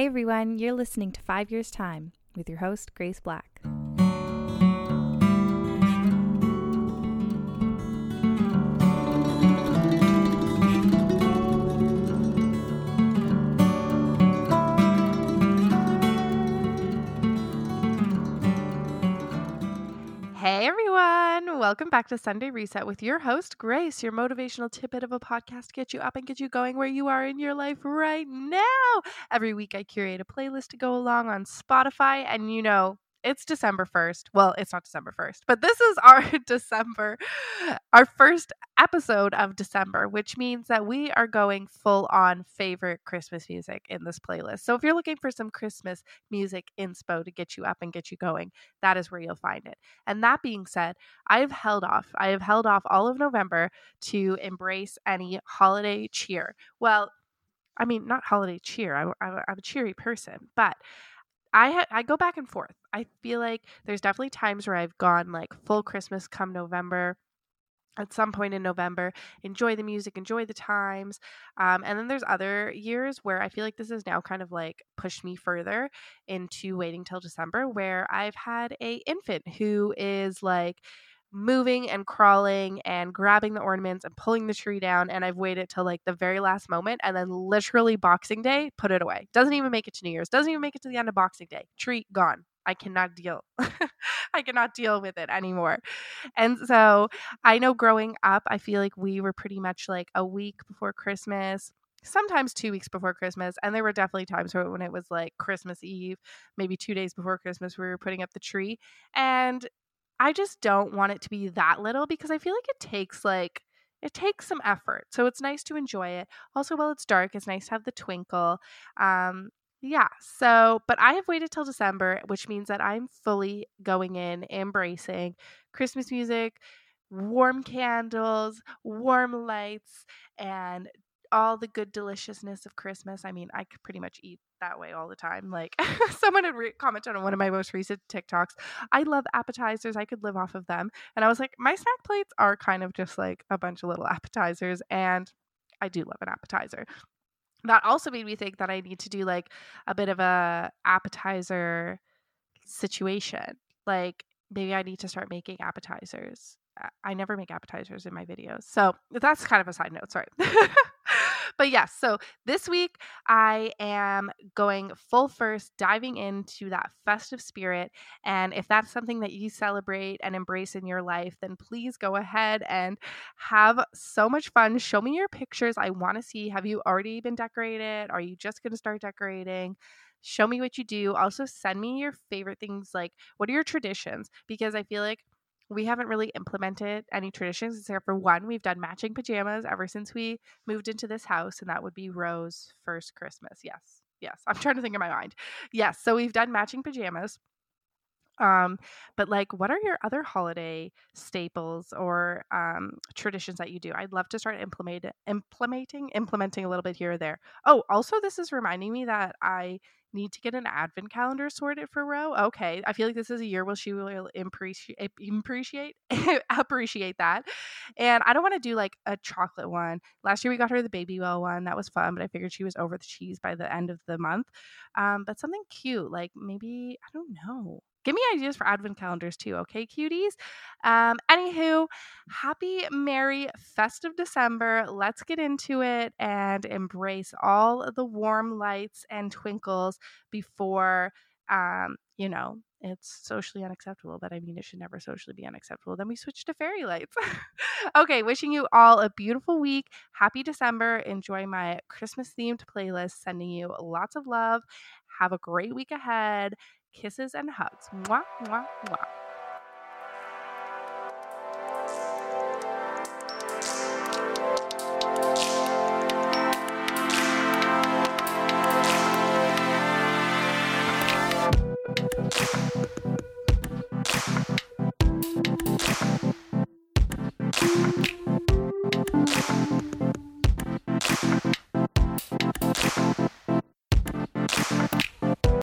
Hey everyone, you're listening to Five Years Time with your host, Grace Black. Hey everyone, welcome back to Sunday Reset with your host, Grace, your motivational tidbit of a podcast to get you up and get you going where you are in your life right now. Every week, I curate a playlist to go along on Spotify, and you know, it's December 1st. Well, it's not December 1st, but this is our December, our first episode of December, which means that we are going full on favorite Christmas music in this playlist. So if you're looking for some Christmas music inspo to get you up and get you going, that is where you'll find it. And that being said, I have held off. I have held off all of November to embrace any holiday cheer. Well, I mean, not holiday cheer. I, I'm a cheery person, but I ha- I go back and forth. I feel like there's definitely times where I've gone like full Christmas come November at some point in November, enjoy the music, enjoy the times. Um, and then there's other years where I feel like this is now kind of like pushed me further into waiting till December, where I've had a infant who is like moving and crawling and grabbing the ornaments and pulling the tree down and I've waited till like the very last moment and then literally Boxing Day put it away. Doesn't even make it to New Year's. Doesn't even make it to the end of Boxing Day. Tree gone. I cannot deal. I cannot deal with it anymore. And so I know growing up, I feel like we were pretty much like a week before Christmas, sometimes two weeks before Christmas. And there were definitely times when it was like Christmas Eve, maybe two days before Christmas, we were putting up the tree. And I just don't want it to be that little because I feel like it takes like it takes some effort. So it's nice to enjoy it. Also, while it's dark, it's nice to have the twinkle. Um, yeah. So, but I have waited till December, which means that I'm fully going in, embracing Christmas music, warm candles, warm lights, and all the good deliciousness of Christmas. I mean, I could pretty much eat that way all the time. Like someone had re- commented on one of my most recent TikToks. I love appetizers. I could live off of them. And I was like, my snack plates are kind of just like a bunch of little appetizers. And I do love an appetizer. That also made me think that I need to do like a bit of a appetizer situation. Like maybe I need to start making appetizers. I never make appetizers in my videos. So that's kind of a side note. Sorry. but yes, so this week I am going full first, diving into that festive spirit. And if that's something that you celebrate and embrace in your life, then please go ahead and have so much fun. Show me your pictures. I want to see have you already been decorated? Are you just going to start decorating? Show me what you do. Also, send me your favorite things. Like, what are your traditions? Because I feel like we haven't really implemented any traditions except for one. We've done matching pajamas ever since we moved into this house, and that would be Ro's first Christmas. Yes. Yes. I'm trying to think in my mind. Yes. So we've done matching pajamas. Um, but like, what are your other holiday staples or um, traditions that you do? I'd love to start implement implementing implementing a little bit here or there. Oh, also, this is reminding me that I need to get an advent calendar sorted for Ro. Okay, I feel like this is a year where she will appreciate appreciate appreciate that. And I don't want to do like a chocolate one. Last year we got her the Babybel one. That was fun, but I figured she was over the cheese by the end of the month. Um, but something cute, like maybe I don't know give me ideas for advent calendars too, okay, cuties? Um, anywho, happy, merry, festive December. Let's get into it and embrace all the warm lights and twinkles before, um, you know, it's socially unacceptable, but I mean, it should never socially be unacceptable. Then we switch to fairy lights. okay, wishing you all a beautiful week. Happy December. Enjoy my Christmas themed playlist. Sending you lots of love. Have a great week ahead. Kisses and hugs. Mwah, mwah, mwah.